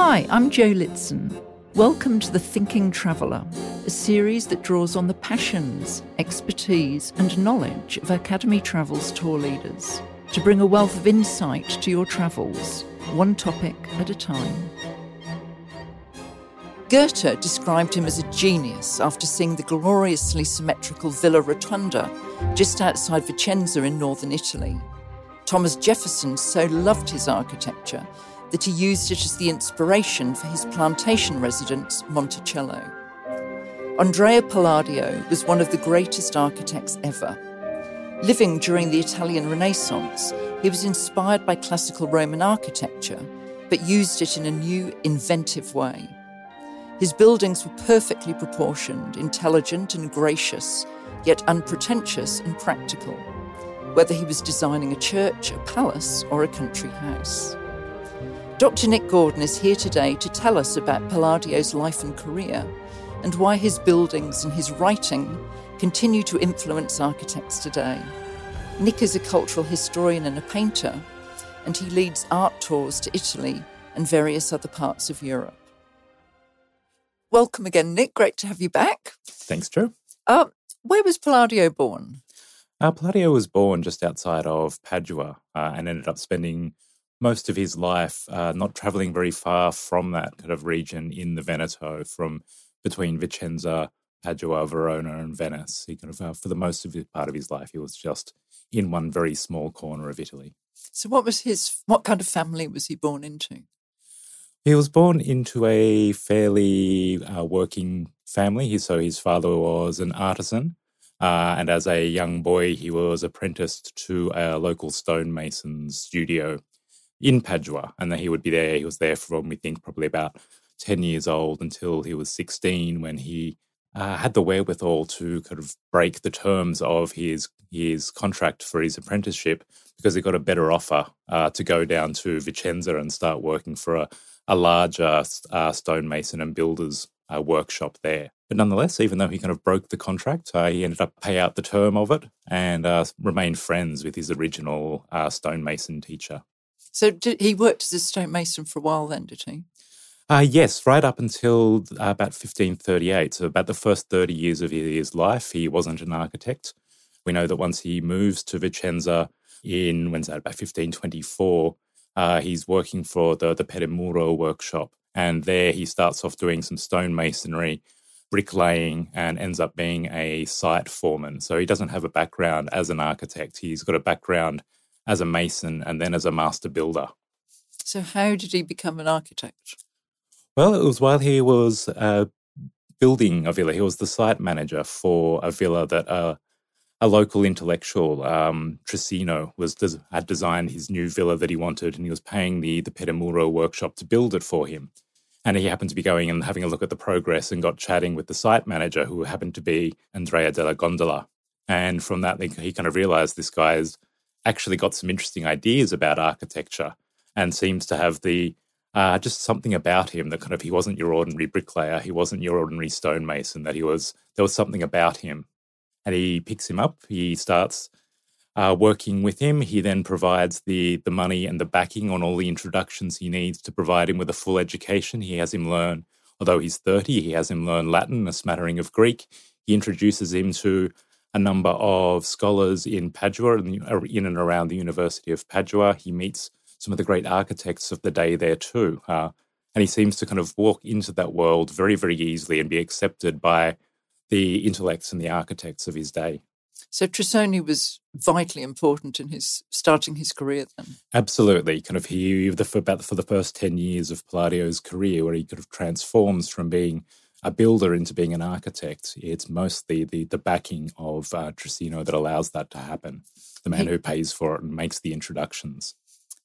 Hi, I'm Jo Litson. Welcome to The Thinking Traveller, a series that draws on the passions, expertise, and knowledge of Academy Travel's tour leaders to bring a wealth of insight to your travels, one topic at a time. Goethe described him as a genius after seeing the gloriously symmetrical Villa Rotunda just outside Vicenza in northern Italy. Thomas Jefferson so loved his architecture that he used it as the inspiration for his plantation residence, Monticello. Andrea Palladio was one of the greatest architects ever. Living during the Italian Renaissance, he was inspired by classical Roman architecture, but used it in a new, inventive way. His buildings were perfectly proportioned, intelligent, and gracious, yet unpretentious and practical, whether he was designing a church, a palace, or a country house. Dr. Nick Gordon is here today to tell us about Palladio's life and career and why his buildings and his writing continue to influence architects today. Nick is a cultural historian and a painter, and he leads art tours to Italy and various other parts of Europe. Welcome again, Nick. Great to have you back. Thanks, Jo. Uh, where was Palladio born? Uh, Palladio was born just outside of Padua uh, and ended up spending most of his life uh, not traveling very far from that kind of region in the Veneto, from between Vicenza, Padua, Verona, and Venice. He kind of, uh, for the most of his part of his life, he was just in one very small corner of Italy. So, what was his? What kind of family was he born into? He was born into a fairly uh, working family. So his father was an artisan, uh, and as a young boy, he was apprenticed to a local stonemason studio in Padua, and that he would be there. He was there from we think probably about ten years old until he was sixteen, when he uh, had the wherewithal to kind of break the terms of his his contract for his apprenticeship because he got a better offer uh, to go down to Vicenza and start working for a, a larger uh, stonemason and builders uh, workshop there. But nonetheless, even though he kind of broke the contract, uh, he ended up pay out the term of it and uh, remained friends with his original stonemason teacher. So did, he worked as a stonemason for a while then, did he? Uh, yes, right up until uh, about 1538. So, about the first 30 years of his life, he wasn't an architect. We know that once he moves to Vicenza in, when's that, about 1524, uh, he's working for the, the Pedemuro workshop. And there he starts off doing some stonemasonry, bricklaying, and ends up being a site foreman. So, he doesn't have a background as an architect. He's got a background as a mason and then as a master builder. So, how did he become an architect? Well, it was while he was uh, building a villa. He was the site manager for a villa that uh, a local intellectual, um, Trissino, was des- had designed his new villa that he wanted, and he was paying the the Pedemuro workshop to build it for him. And he happened to be going and having a look at the progress and got chatting with the site manager, who happened to be Andrea della Gondola. And from that, he kind of realized this guy is actually got some interesting ideas about architecture and seems to have the uh, just something about him that kind of he wasn't your ordinary bricklayer, he wasn't your ordinary stonemason, that he was there was something about him. And he picks him up, he starts uh, working with him. He then provides the the money and the backing on all the introductions he needs to provide him with a full education. He has him learn, although he's 30, he has him learn Latin, a smattering of Greek. He introduces him to a number of scholars in Padua, and in and around the University of Padua. He meets some of the great architects of the day there too. Uh, and he seems to kind of walk into that world very, very easily and be accepted by the intellects and the architects of his day. So Trissino was vitally important in his starting his career then. Absolutely, kind of he the, for about for the first ten years of Palladio's career, where he kind of transforms from being a builder into being an architect, it's mostly the the backing of uh, Trissino that allows that to happen. The man he, who pays for it and makes the introductions.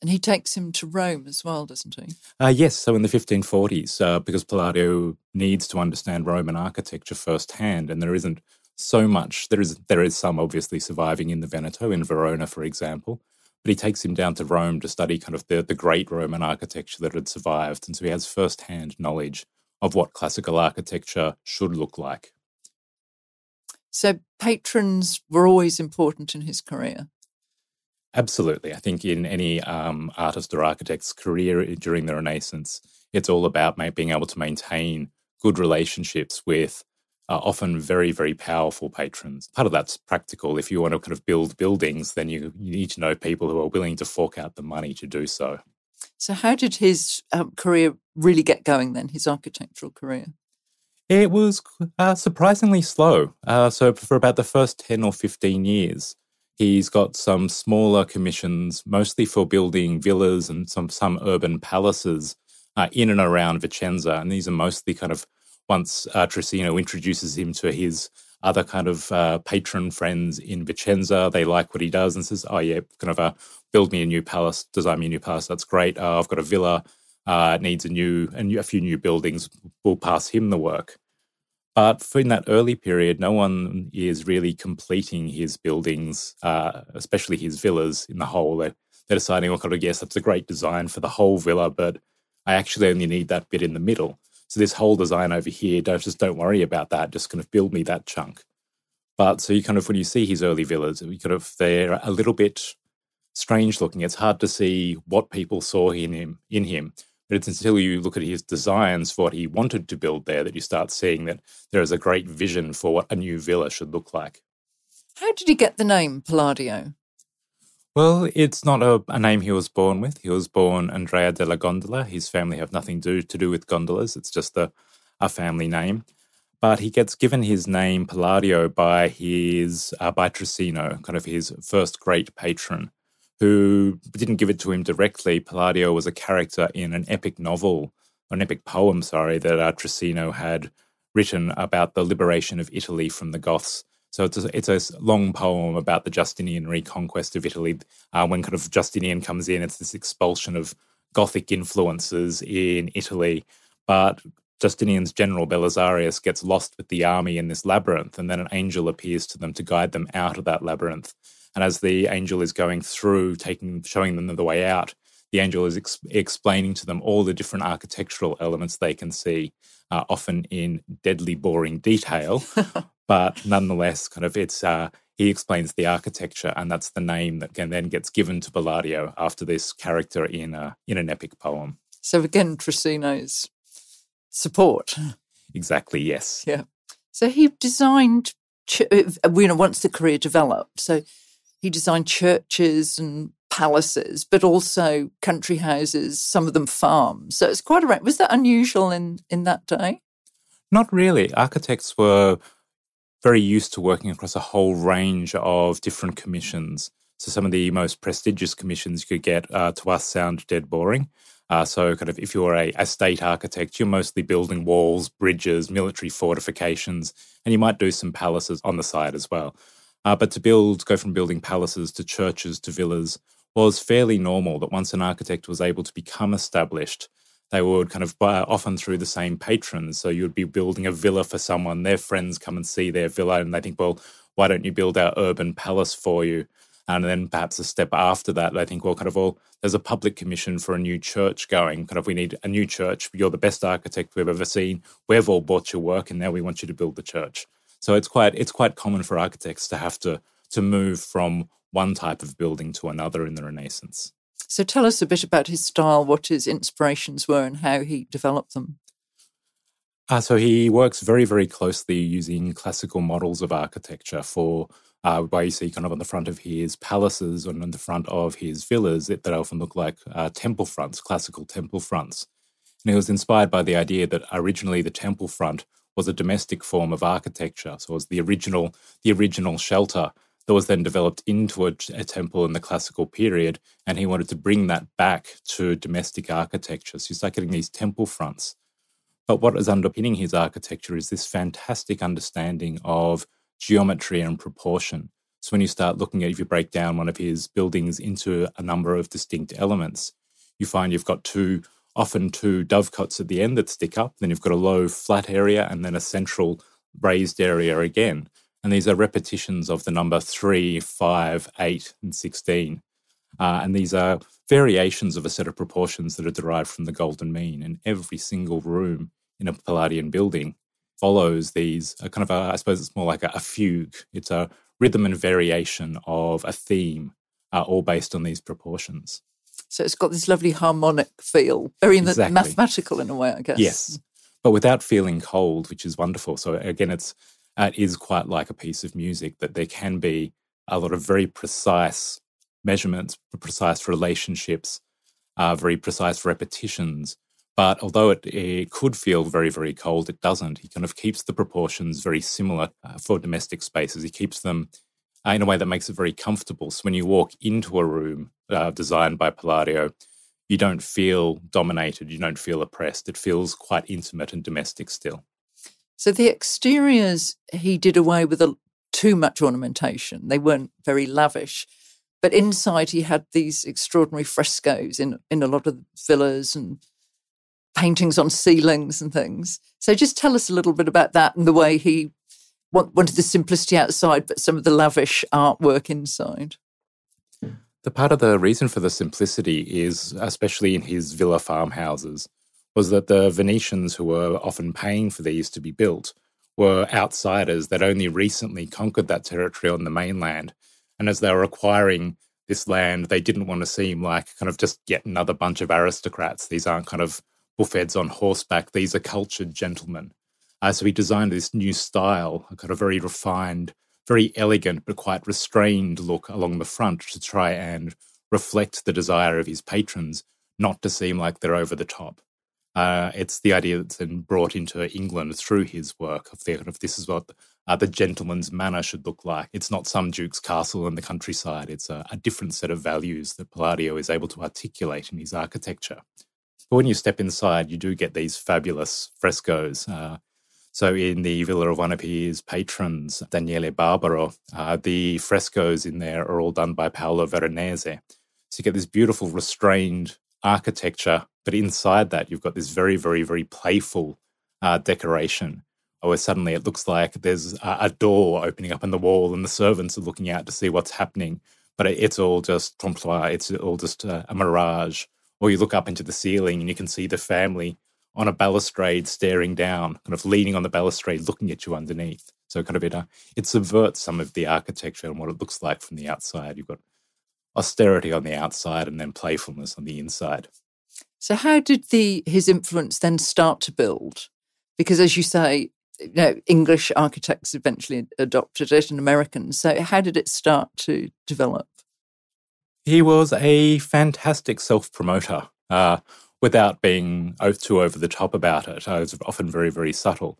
And he takes him to Rome as well, doesn't he? Uh, yes. So in the 1540s, uh, because Palladio needs to understand Roman architecture firsthand, and there isn't so much. There is there is some obviously surviving in the Veneto, in Verona, for example. But he takes him down to Rome to study kind of the, the great Roman architecture that had survived. And so he has firsthand knowledge of what classical architecture should look like. So patrons were always important in his career. Absolutely. I think in any um, artist or architect's career during the Renaissance, it's all about being able to maintain good relationships with uh, often very, very powerful patrons. Part of that's practical. If you want to kind of build buildings, then you, you need to know people who are willing to fork out the money to do so. So, how did his um, career really get going then, his architectural career? It was uh, surprisingly slow. Uh, so, for about the first 10 or 15 years, he's got some smaller commissions, mostly for building villas and some, some urban palaces uh, in and around Vicenza. And these are mostly kind of once uh, Trissino introduces him to his other kind of uh, patron friends in Vicenza, they like what he does and says, "Oh yeah, kind of uh, build me a new palace, design me a new palace. That's great. Uh, I've got a villa, uh, needs a new and a few new buildings. We'll pass him the work." But in that early period, no one is really completing his buildings, uh, especially his villas in the whole. They're, they're deciding, well, kind of, yes, that's a great design for the whole villa, but I actually only need that bit in the middle. So this whole design over here, don't just don't worry about that. Just kind of build me that chunk. But so you kind of when you see his early villas, you kind of they're a little bit strange looking. It's hard to see what people saw in him in him. But it's until you look at his designs for what he wanted to build there that you start seeing that there is a great vision for what a new villa should look like. How did he get the name Palladio? Well, it's not a, a, name he was born with. He was born Andrea della Gondola. His family have nothing to, to do with gondolas. It's just a, a family name. But he gets given his name Palladio by his uh, by Trissino, kind of his first great patron, who didn't give it to him directly. Palladio was a character in an epic novel, an epic poem, sorry, that uh, had written about the liberation of Italy from the Goths so it's a, it's a long poem about the Justinian reconquest of Italy. Uh, when kind of Justinian comes in, it's this expulsion of Gothic influences in Italy. But Justinian's general Belisarius gets lost with the army in this labyrinth, and then an angel appears to them to guide them out of that labyrinth. And as the angel is going through, taking, showing them the way out, the angel is ex- explaining to them all the different architectural elements they can see, uh, often in deadly boring detail, but nonetheless, kind of it's uh, he explains the architecture, and that's the name that can then gets given to Palladio after this character in a in an epic poem. So again, Trissino's support. Exactly. Yes. Yeah. So he designed, uh, you know, once the career developed, so he designed churches and palaces, but also country houses, some of them farms. So it's quite a was that unusual in in that day? Not really. Architects were very used to working across a whole range of different commissions. So some of the most prestigious commissions you could get uh, to us sound dead boring. Uh, so, kind of, if you're a, a, state architect, you're mostly building walls, bridges, military fortifications, and you might do some palaces on the side as well. Uh, but to build, go from building palaces to churches to villas was fairly normal. That once an architect was able to become established, they would kind of buy often through the same patrons. So you'd be building a villa for someone, their friends come and see their villa, and they think, well, why don't you build our urban palace for you? And then perhaps a step after that, they think, well, kind of, well, there's a public commission for a new church going. Kind of, we need a new church. You're the best architect we've ever seen. We've all bought your work, and now we want you to build the church. So it's quite it's quite common for architects to have to to move from one type of building to another in the Renaissance. So tell us a bit about his style, what his inspirations were, and how he developed them. Uh, so he works very, very closely using classical models of architecture for uh, where you see kind of on the front of his palaces and on the front of his villas that, that often look like uh, temple fronts, classical temple fronts. And he was inspired by the idea that originally the temple front was a domestic form of architecture. So it was the original, the original shelter that was then developed into a, a, temple in the classical period. And he wanted to bring that back to domestic architecture. So you start getting these temple fronts. But what is underpinning his architecture is this fantastic understanding of geometry and proportion. So when you start looking at, if you break down one of his buildings into a number of distinct elements, you find you've got two, often two dovecots at the end that stick up. Then you've got a low flat area and then a central raised area again. And these are repetitions of the number 3, 5, 8, and 16. Uh, and these are variations of a set of proportions that are derived from the golden mean. And every single room in a Palladian building follows these a kind of a, I suppose it's more like a, a, fugue. It's a rhythm and variation of a theme, uh, all based on these proportions. So it's got this lovely harmonic feel, very Exactly. mathematical in a way, I guess. Yes, but without feeling cold, which is wonderful. So again, it's it is quite like a piece of music that there can be a lot of very precise measurements, precise relationships, uh, very precise repetitions. But although it, it could feel very, very cold, it doesn't. He kind of keeps the proportions very similar uh, for domestic spaces. He keeps them uh, in a way that makes it very comfortable. So when you walk into a room uh, designed by Palladio, you don't feel dominated, you don't feel oppressed. It feels quite intimate and domestic still. So the exteriors, he did away with a, too much ornamentation. They weren't very lavish. But inside, he had these extraordinary frescoes in, in a lot of villas and paintings on ceilings and things. So just tell us a little bit about that and the way he wanted the simplicity outside, but some of the lavish artwork inside. The part of the reason for the simplicity is, especially in his villa farmhouses, was that the Venetians who were often paying for these to be built were outsiders that only recently conquered that territory on the mainland. And as they were acquiring this land, they didn't want to seem like kind of just yet another bunch of aristocrats. These aren't kind of buffets on horseback, these are cultured gentlemen. Uh, so he designed this new style, a kind of very refined, very elegant, but quite restrained look along the front to try and reflect the desire of his patrons not to seem like they're over the top. Uh, it's the idea that's then brought into England through his work of the of this is what uh, the gentleman's manor should look like. It's not some duke's castle in the countryside. It's a, a different set of values that Palladio is able to articulate in his architecture. But when you step inside, you do get these fabulous frescoes. Uh, so in the villa of one of his patrons, Daniele Barbaro, uh, the frescoes in there are all done by Paolo Veronese. So you get this beautiful restrained architecture, but inside that you've got this very, very, very playful uh, decoration where suddenly it looks like there's a, door opening up in the wall and the servants are looking out to see what's happening. But it's all just trompe it's all just a, a mirage. Or you look up into the ceiling and you can see the family on a balustrade staring down, kind of leaning on the balustrade, looking at you underneath. So kind of it, uh, it subverts some of the architecture and what it looks like from the outside. You've got austerity on the outside and then playfulness on the inside. So how did the his influence then start to build? Because as you say, you know, English architects eventually adopted it and Americans. So how did it start to develop? He was a fantastic self-promoter. Uh, without being too over the top about it. Uh, was often very, very subtle.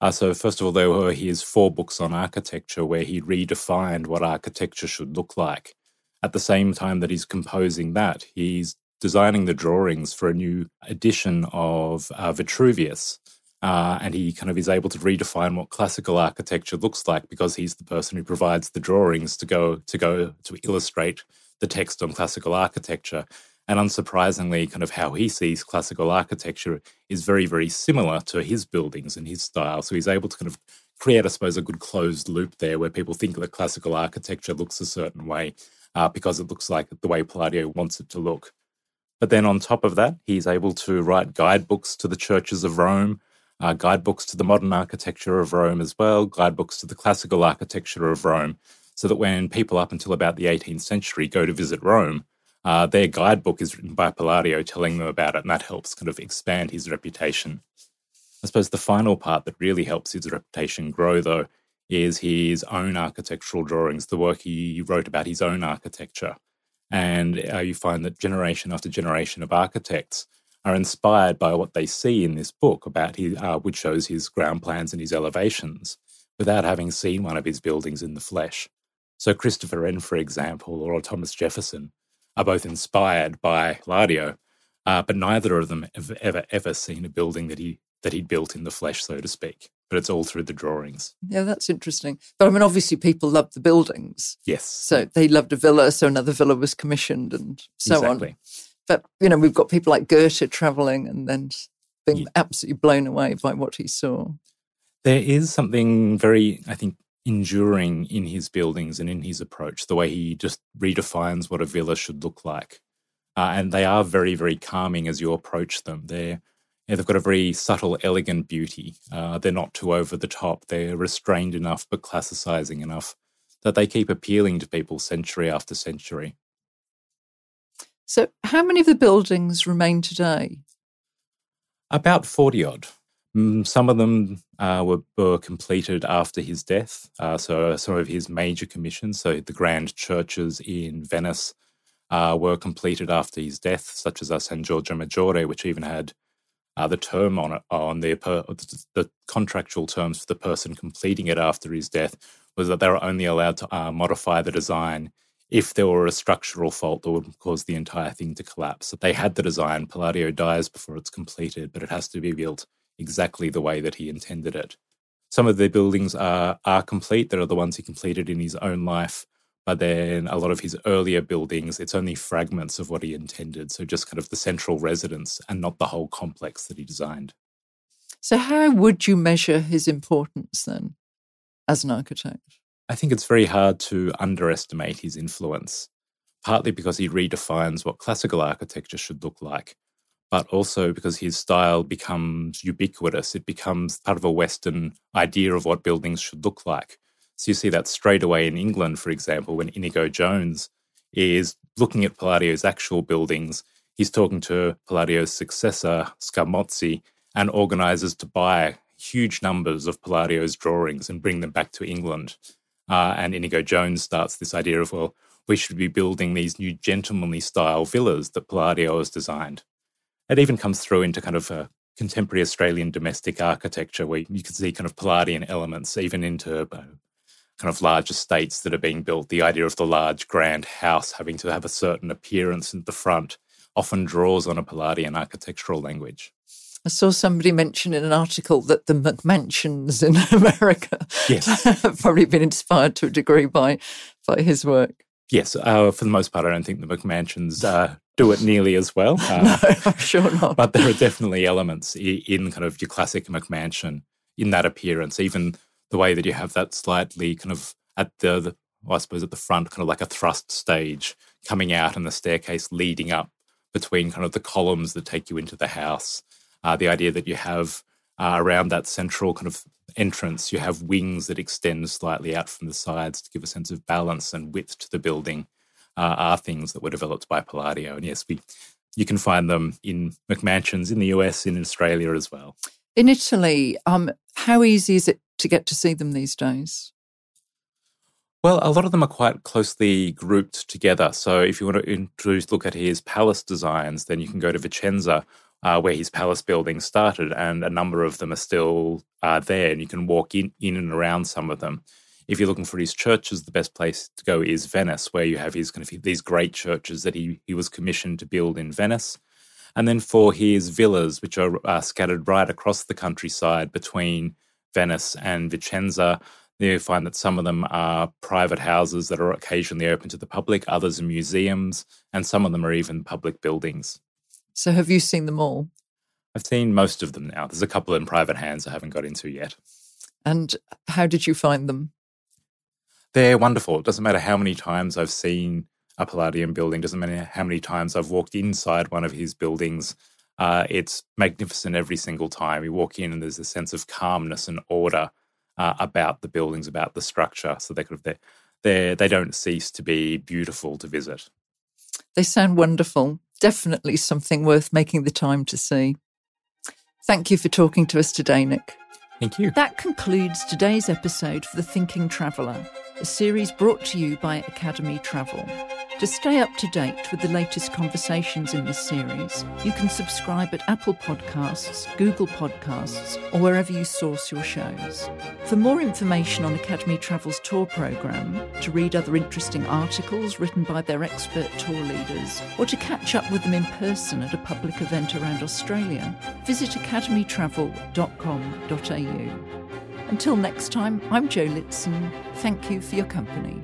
Uh, so, first of all, there were his four books on architecture where he redefined what architecture should look like. At the same time that he's composing that, he's designing the drawings for a new edition of uh, Vitruvius. Uh, and he kind of is able to redefine what classical architecture looks like because he's the person who provides the drawings to go to go to illustrate the text on classical architecture. And unsurprisingly, kind of how he sees classical architecture is very, very similar to his buildings and his style. So he's able to kind of create, I suppose, a good closed loop there where people think that classical architecture looks a certain way uh, because it looks like the way Palladio wants it to look. But then on top of that, he's able to write guidebooks to the churches of Rome, uh, guidebooks to the modern architecture of Rome as well, guidebooks to the classical architecture of Rome, so that when people up until about the 18th century go to visit Rome, uh, their guidebook is written by Palladio telling them about it, and that helps kind of expand his reputation. I suppose the final part that really helps his reputation grow, though, is his own architectural drawings, the work he wrote about his own architecture. And uh, you find that generation after generation of architects are inspired by what they see in this book about his, uh, which shows his ground plans and his elevations, without having seen one of his buildings in the flesh. So Christopher Wren, for example, or Thomas Jefferson, are both inspired by Palladio, uh, but neither of them have ever ever seen a building that he that he'd built in the flesh, so to speak. But it's all through the drawings. Yeah, that's interesting. But I mean, obviously, people loved the buildings. Yes. So they loved a villa, so another villa was commissioned, and so exactly. on. But you know, we've got people like Goethe traveling and then being Yeah. absolutely blown away by what he saw. There is something very, I think, enduring in his buildings and in his approach, the way he just redefines what a villa should look like. Uh, and they are very, very calming as you approach them. They're yeah, they've got a very subtle, elegant beauty. Uh, they're not too over the top. They're restrained enough, but classicizing enough that they keep appealing to people century after century. So, how many of the buildings remain today? About 40 odd. Mm, some of them uh, were, were, completed after his death. Uh, so, some of his major commissions, so the grand churches in Venice, uh, were completed after his death, such as San Giorgio Maggiore, which even had uh, the term on it, on the, the contractual terms for the person completing it after his death was that they were only allowed to uh, modify the design if there were a structural fault that would cause the entire thing to collapse. They had the design, Palladio dies before it's completed, but it has to be built exactly the way that he intended it. Some of the buildings are, are complete, that are the ones he completed in his own life, but then a lot of his earlier buildings, it's only fragments of what he intended. So just kind of the central residence and not the whole complex that he designed. So, how would you measure his importance then as an architect? I think it's very hard to underestimate his influence, partly because he redefines what classical architecture should look like, but also because his style becomes ubiquitous. It becomes part of a Western idea of what buildings should look like. So you see that straight away in England, for example, when Inigo Jones is looking at Palladio's actual buildings, he's talking to Palladio's successor, Scamozzi, and organizes to buy huge numbers of Palladio's drawings and bring them back to England. Uh, and Inigo Jones starts this idea of, well, we should be building these new gentlemanly style villas that Palladio has designed. It even comes through into kind of a contemporary Australian domestic architecture where you can see kind of Palladian elements even into uh, kind of large estates that are being built. The idea of the large grand house having to have a certain appearance at the front often draws on a Palladian architectural language. I saw somebody mention in an article that the McMansions in America yes. have probably been inspired to a degree by by his work. Yes, uh, for the most part, I don't think the McMansions uh, do it nearly as well. Uh, no, I'm sure not. But there are definitely elements in kind of your classic McMansion in that appearance, even the way that you have that slightly kind of at the, the well, I suppose at the front, kind of like a thrust stage coming out and the staircase leading up between kind of the columns that take you into the house uh, the idea that you have uh, around that central kind of entrance, you have wings that extend slightly out from the sides to give a sense of balance and width to the building, uh, are things that were developed by Palladio. And yes, we you can find them in McMansions in the US, in Australia as well. In Italy, um, how easy is it to get to see them these days? Well, a lot of them are quite closely grouped together. So if you want to introduce, look at his palace designs, then you can go to Vicenza, uh, where his palace building started, and a number of them are still uh, there, and you can walk in, in and around some of them. If you're looking for his churches, the best place to go is Venice, where you have his kind of these great churches that he he was commissioned to build in Venice, and then for his villas, which are uh, scattered right across the countryside between Venice and Vicenza. You find that some of them are private houses that are occasionally open to the public, others are museums, and some of them are even public buildings. So have you seen them all? I've seen most of them now. There's a couple in private hands I haven't got into yet. And how did you find them? They're wonderful. It doesn't matter how many times I've seen a Palladian building, doesn't matter how many times I've walked inside one of his buildings. Uh, it's magnificent every single time. You walk in and there's a sense of calmness and order uh, about the buildings, about the structure. So they could have, they they don't cease to be beautiful to visit. They sound wonderful definitely something worth making the time to see. Thank you for talking to us today, Nick. Thank you. That concludes today's episode for The Thinking Traveller, a series brought to you by Academy Travel. To stay up to date with the latest conversations in this series, you can subscribe at Apple Podcasts, Google Podcasts, or wherever you source your shows. For more information on Academy Travel's tour programme, to read other interesting articles written by their expert tour leaders, or to catch up with them in person at a public event around Australia, visit academytravel.com.au. Until next time, I'm Jo Litson. Thank you for your company.